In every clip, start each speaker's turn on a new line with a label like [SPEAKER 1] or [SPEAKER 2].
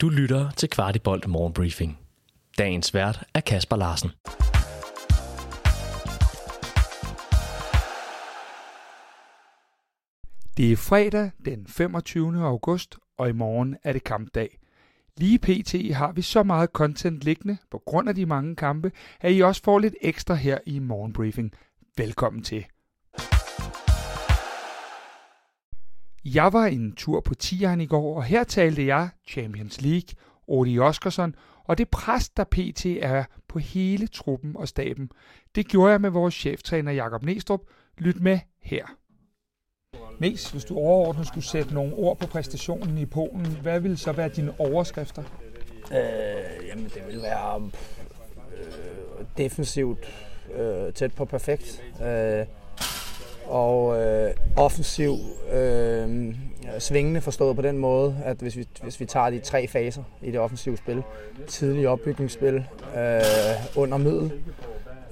[SPEAKER 1] Du lytter til Kvartibolt Morgenbriefing. Dagens vært er Kasper Larsen.
[SPEAKER 2] Det er fredag den 25. august, og i morgen er det kampdag. Lige pt. har vi så meget content liggende på grund af de mange kampe, at I også får lidt ekstra her i morgenbriefing. Velkommen til. Jeg var en tur på Tieren i går, og her talte jeg Champions League, Odi Oskarsson og det pres, der pt. er på hele truppen og staben. Det gjorde jeg med vores cheftræner Jakob Næstrup. Lyt med her. Næs, hvis du overordnet skulle sætte nogle ord på præstationen i Polen, hvad ville så være dine overskrifter?
[SPEAKER 3] Øh, jamen, det vil være øh, defensivt øh, tæt på perfekt. Øh, og øh, offensiv øh, svingende forstået på den måde, at hvis vi, hvis vi tager de tre faser i det offensive spil, tidlig opbygningsspil, øh, under middel,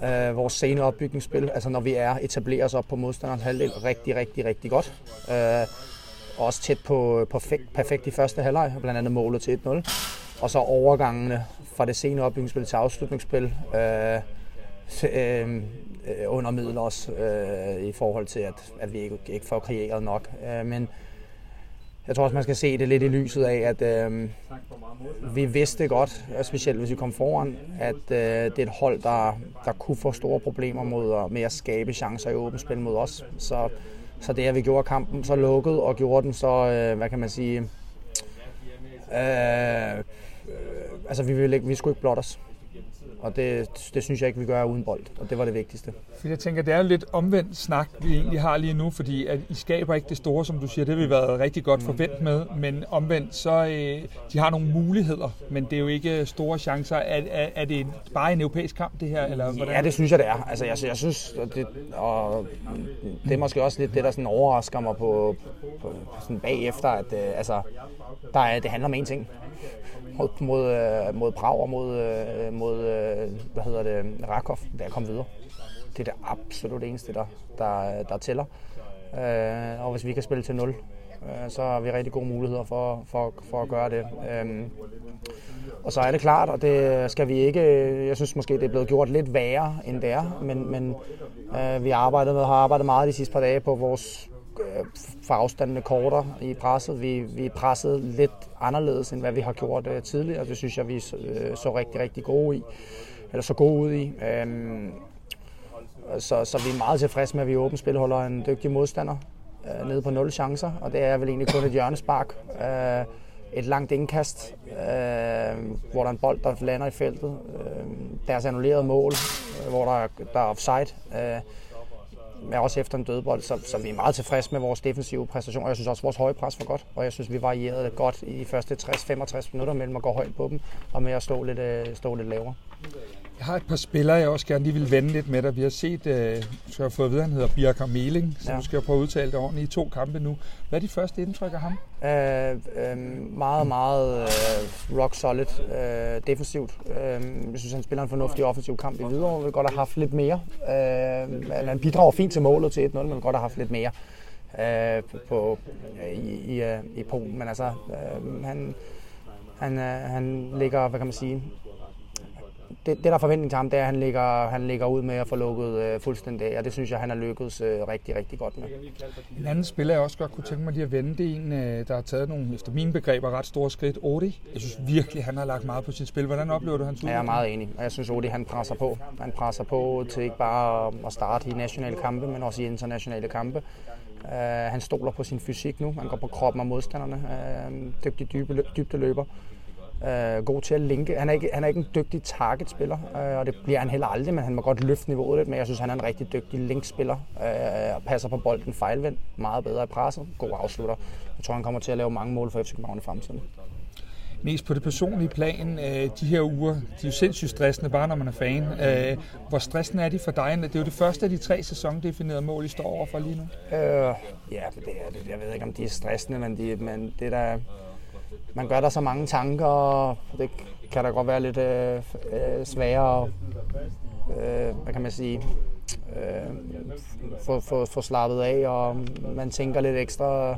[SPEAKER 3] øh, vores sene opbygningsspil, altså når vi er etableret os op på modstanderens halvdel rigtig, rigtig, rigtig godt. Øh, også tæt på perfekt, perfekt i første halvleg, blandt andet målet til 1-0. Og så overgangene fra det sene opbygningsspil til afslutningsspil, øh, øh, Øh, under middel også, øh, i forhold til, at, at vi ikke, ikke får kreeret nok. Øh, men jeg tror også, man skal se det lidt i lyset af, at øh, vi vidste godt, øh, specielt hvis vi kom foran, at øh, det er et hold, der, der kunne få store problemer mod, med at skabe chancer i åbent spil mod os. Så, så det, at vi gjorde kampen så lukket og gjorde den så, øh, hvad kan man sige, øh, øh, altså vi, ville ikke, vi skulle ikke blotte os. Og det, det synes jeg ikke, vi gør uden bold, og det var det vigtigste.
[SPEAKER 2] For jeg tænker, det er lidt omvendt snak, vi egentlig har lige nu, fordi at I skaber ikke det store, som du siger, det har vi været rigtig godt forventet med, men omvendt, så øh, de har nogle muligheder, men det er jo ikke store chancer. Er, er, er det bare en europæisk kamp, det her? Eller hvordan?
[SPEAKER 3] Ja, det synes jeg, det er. Altså, jeg, jeg synes, og det, og det er måske også lidt det, der sådan overrasker mig på, på sådan bagefter, at øh, altså, der er, det handler om én ting mod, mod, mod Prag og mod, øh, mod øh, hvad hedder det, Rakov, da jeg kom videre. Det er det absolut eneste, der, der, der tæller. Og hvis vi kan spille til 0, så har vi rigtig gode muligheder for, for, for at gøre det. Øhm, og så er det klart, og det skal vi ikke, jeg synes måske, det er blevet gjort lidt værre, end det er, men, men vi arbejdet med, har arbejdet meget de sidste par dage på vores Øh, for afstandene kortere i presset. Vi, vi pressede lidt anderledes, end hvad vi har gjort øh, tidligere. Det synes jeg, vi så, øh, så rigtig, rigtig gode i. Eller så gode ud i. Um, så, så vi er meget tilfredse med, at vi i åbent spil holder en dygtig modstander øh, nede på 0 chancer. Og det er vel egentlig kun et hjørnespark. Øh, et langt indkast, øh, hvor der er en bold, der lander i feltet. Øh, deres annullerede mål, øh, hvor der, der er offside. Øh, men også efter en dødbold, så, så vi er meget tilfredse med vores defensive præstation, og jeg synes også, at vores høje pres var godt, og jeg synes, vi varierede godt i de første 60-65 minutter mellem at gå højt på dem, og med at stå lidt, øh, stå lidt lavere.
[SPEAKER 2] Jeg har et par spillere, jeg også gerne lige vil vende lidt med dig. Vi har set, øh, så jeg fået at vide, han hedder Birker Meling, så ja. du skal prøve at udtale det ordentligt i to kampe nu. Hvad er de første indtryk af ham?
[SPEAKER 3] Øh, øh, meget, meget øh, rock solid øh, defensivt. Øh, jeg synes, han spiller en fornuftig offensiv kamp i videre. Vi vil godt have haft lidt mere. Øh, han bidrager fint til målet til 1-0, men godt have haft lidt mere øh, på, i, i, øh, i Polen. Men altså, øh, han, han, øh, han ligger, hvad kan man sige, det, det, der er forventning til ham, det er, at han ligger, han ligger ud med at få lukket øh, fuldstændig af, og det synes jeg, han har lykkedes øh, rigtig, rigtig godt med.
[SPEAKER 2] En anden spiller, jeg også godt kunne tænke mig lige at vende, det er en, øh, der har taget nogle, efter mine begreber, ret store skridt. Odi, jeg synes virkelig, han har lagt meget på sit spil. Hvordan oplever du hans udvikling?
[SPEAKER 3] Jeg er meget enig, og jeg synes, Odi han presser på. Han presser på til ikke bare at starte i nationale kampe, men også i internationale kampe. Uh, han stoler på sin fysik nu. Han går på kroppen af modstanderne. Uh, dygtig dybe, dybde løber øh, god til at linke. Han er ikke, han er ikke en dygtig targetspiller, øh, og det bliver han heller aldrig, men han må godt løfte niveauet lidt, men jeg synes, han er en rigtig dygtig linkspiller, øh, og passer på bolden fejlvendt, meget bedre i presset, god afslutter. Jeg tror, han kommer til at lave mange mål for FC København i fremtiden.
[SPEAKER 2] Mest på det personlige plan, øh, de her uger, de er jo sindssygt stressende, bare når man er fan. Øh, hvor stressende er de for dig? Det er jo det første af de tre sæsondefinerede mål, I står overfor lige nu.
[SPEAKER 3] Øh, ja, det er, det, jeg ved ikke, om de er stressende, men, de, men det der man gør der så mange tanker, og det kan da godt være lidt øh, øh, sværere øh, hvad kan man sige, øh, få, få, få slappet af, og man tænker lidt ekstra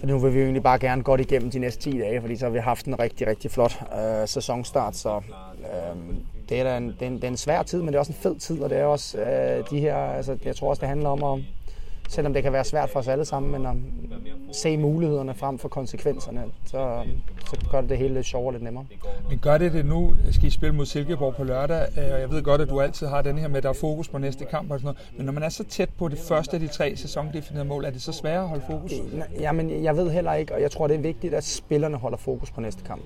[SPEAKER 3] For nu vil vi jo egentlig bare gerne godt igennem de næste 10 dage, fordi så har vi haft en rigtig, rigtig flot øh, sæsonstart. Så øh, det, er da en, det, er en, det er en svær tid, men det er også en fed tid, og det er også øh, de her, altså jeg tror også, det handler om at selvom det kan være svært for os alle sammen, men at se mulighederne frem for konsekvenserne, så, så gør det det hele lidt sjovere og lidt nemmere.
[SPEAKER 2] Men gør det det nu? Skal I spille mod Silkeborg på lørdag? Øh, jeg ved godt, at du altid har den her med, at der er fokus på næste kamp og sådan noget. Men når man er så tæt på det første af de tre sæsondefinerede mål, er det så sværere at holde fokus?
[SPEAKER 3] Jamen, jeg ved heller ikke, og jeg tror, det er vigtigt, at spillerne holder fokus på næste kamp.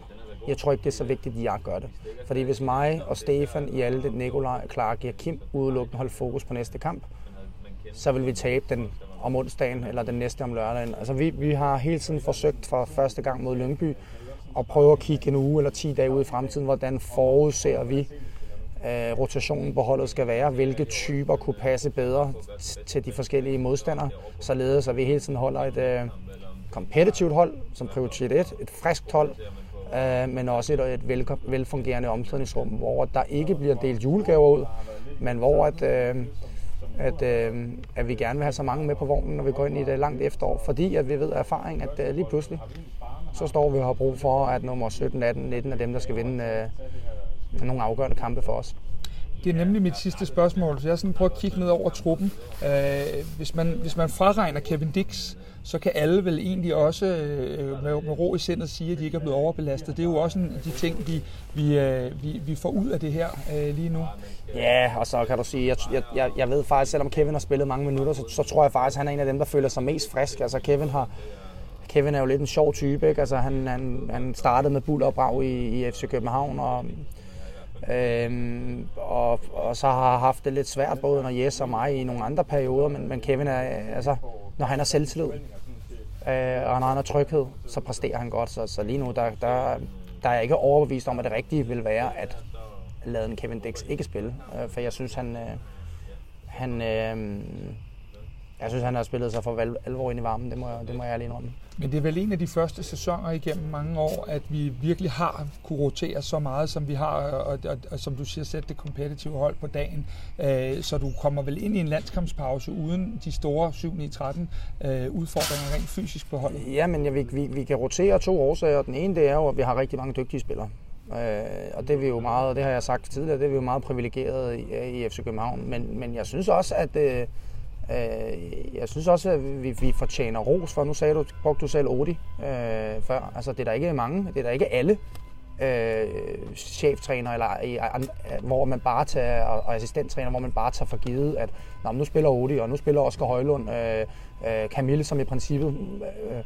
[SPEAKER 3] Jeg tror ikke, det er så vigtigt, at jeg gør det. Fordi hvis mig og Stefan, i alle det Nikolaj, Clark og Kim udelukkende holder fokus på næste kamp, så vil vi tabe den om onsdagen eller den næste om lørdagen. Altså vi, vi har hele tiden forsøgt for første gang mod Lyngby at prøve at kigge en uge eller 10 dage ud i fremtiden, hvordan forudser vi øh, rotationen på holdet skal være, hvilke typer kunne passe bedre til de forskellige modstandere, således at vi hele tiden holder et øh, kompetitivt hold som prioritet 1, et friskt hold, øh, men også et, et vel, velfungerende omklædningsrum, hvor der ikke bliver delt julegaver ud, men hvor at, øh, at, øh, at vi gerne vil have så mange med på vognen, når vi går ind i det langt efterår, fordi at vi ved af erfaring, at øh, lige pludselig, så står vi og har brug for, at nummer 17, 18, 19 er dem, der skal vinde øh, nogle afgørende kampe for os.
[SPEAKER 2] Det er nemlig mit sidste spørgsmål, så jeg har sådan prøvet at kigge ned over truppen. Øh, hvis, man, hvis man fraregner Kevin Dix, så kan alle vel egentlig også øh, med, med ro i sindet sige, at de ikke er blevet overbelastet. Det er jo også en af de ting, vi, vi, øh, vi, vi får ud af det her øh, lige nu.
[SPEAKER 3] Ja, og så kan du sige, jeg, jeg, jeg ved faktisk, selvom Kevin har spillet mange minutter, så, så tror jeg faktisk, at han er en af dem, der føler sig mest frisk. Altså Kevin har, Kevin er jo lidt en sjov type, ikke? Altså, han, han, han startede med buller og brag i, i FC København, og, øhm, og, og så har haft det lidt svært, både når Jes og mig i nogle andre perioder, men, men Kevin er, altså, når han har selvtillid, øh, og når han har tryghed, så præsterer han godt. Så, så lige nu, der, der, der er jeg ikke overbevist om, at det rigtige vil være, at lade en Kevin Dix ikke spille. Øh, for jeg synes, han, øh, han, øh, jeg synes, han har spillet sig for alvor ind i varmen. Det må, det må jeg ærlig indrømme.
[SPEAKER 2] Men det er vel en af de første sæsoner igennem mange år, at vi virkelig har kunne rotere så meget, som vi har, og, og, og som du siger, sætte det kompetitive hold på dagen. Øh, så du kommer vel ind i en landskampspause uden de store 7-9-13 øh, udfordringer rent fysisk på holdet?
[SPEAKER 3] Ja, men ja, vi, vi, vi kan rotere to årsager. Den ene det er jo, at vi har rigtig mange dygtige spillere. Øh, og det er vi jo meget, det har jeg sagt tidligere, det er vi jo meget privilegeret i, i FC København. Men, men jeg synes også, at øh, Øh, jeg synes også, at vi, vi fortjener ros for, nu sagde du, brugte du selv Odi øh, før, altså det er der ikke mange, det er der ikke alle øh, cheftræner, eller øh, øh, i, øh, hvor man bare tager, og assistenttræner, hvor man bare tager for givet, at Nå, nu spiller Odi, og nu spiller Oscar Højlund, øh, øh, Camille, som i princippet øh,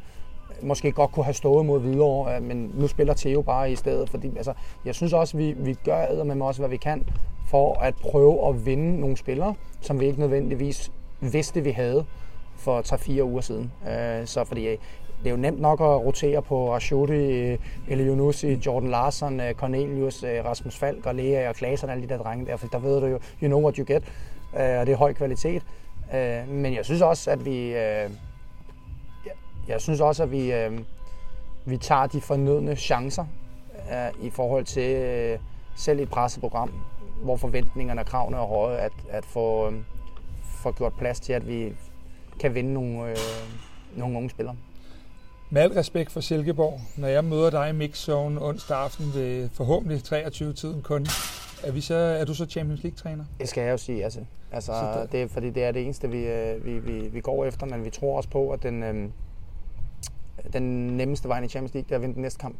[SPEAKER 3] måske godt kunne have stået mod videre, øh, men nu spiller Theo bare i stedet, fordi altså, jeg synes også, vi, vi gør med også, hvad vi kan, for at prøve at vinde nogle spillere, som vi ikke nødvendigvis vidste, vi havde for 3-4 uger siden. Øh, så fordi øh, det er jo nemt nok at rotere på Rashodi, øh, Jordan Larsen, øh, Cornelius, øh, Rasmus Falk og Lea og Klaasen og alle de der drenge der, for der ved du jo, you know what you get, og det er høj kvalitet. Men jeg synes også, at vi, jeg synes også, at vi, vi tager de fornødne chancer i forhold til selv et presseprogram, hvor forventningerne og kravene er høje, at, at få, får gjort plads til, at vi kan vinde nogle, øh, nogle unge spillere.
[SPEAKER 2] Med al respekt for Silkeborg, når jeg møder dig i Mixzone onsdag aften ved forhåbentlig 23-tiden kun, er, vi så, er du så Champions League-træner?
[SPEAKER 3] Det skal jeg jo sige, altså. altså det... Det, fordi det er det eneste, vi, øh, vi, vi, vi går efter, men vi tror også på, at den, øh, den nemmeste vej i Champions League, det er at vinde den næste kamp.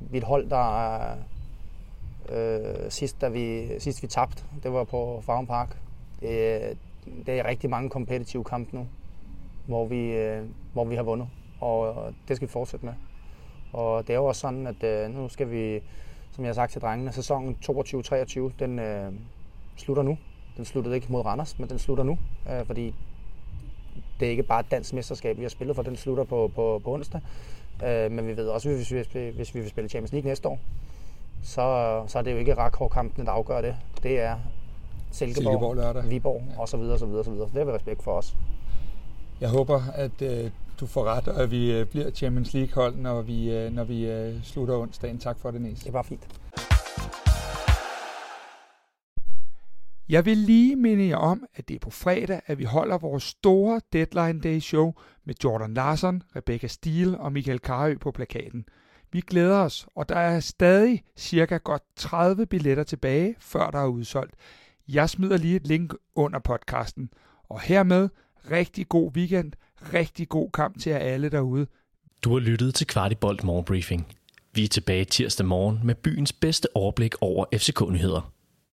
[SPEAKER 3] Vi er et hold, der øh, sidst, da vi, sidst vi tabte, det var på Farm Park. Det, det er rigtig mange kompetitive kampe nu, hvor vi, øh, hvor vi har vundet, og det skal vi fortsætte med. Og det er jo også sådan, at øh, nu skal vi, som jeg har sagt til drengene, sæsonen 22-23, den øh, slutter nu. Den sluttede ikke mod Randers, men den slutter nu, øh, fordi det er ikke bare et dansk mesterskab, vi har spillet for, den slutter på, på, på onsdag. Øh, men vi ved også, hvis vi, hvis vi vil spille Champions League næste år, så, så er det jo ikke Rakhov-kampen, der afgør det. Det er Silkeborg, Silkeborg lørdag. Viborg ja. osv. osv. osv. Det har vi respekt for os.
[SPEAKER 2] Jeg håber, at øh, du får ret, og at vi øh, bliver Champions League-hold, når vi, øh, når vi øh, slutter onsdagen. Tak for det, Næs.
[SPEAKER 3] Det var fint.
[SPEAKER 2] Jeg vil lige minde jer om, at det er på fredag, at vi holder vores store Deadline Day show med Jordan Larson, Rebecca Steele og Michael Karø på plakaten. Vi glæder os, og der er stadig cirka godt 30 billetter tilbage, før der er udsolgt. Jeg smider lige et link under podcasten. Og hermed rigtig god weekend, rigtig god kamp til jer alle derude.
[SPEAKER 1] Du har lyttet til Kvartibolt Morgenbriefing. Vi er tilbage tirsdag morgen med byens bedste overblik over FCK-nyheder.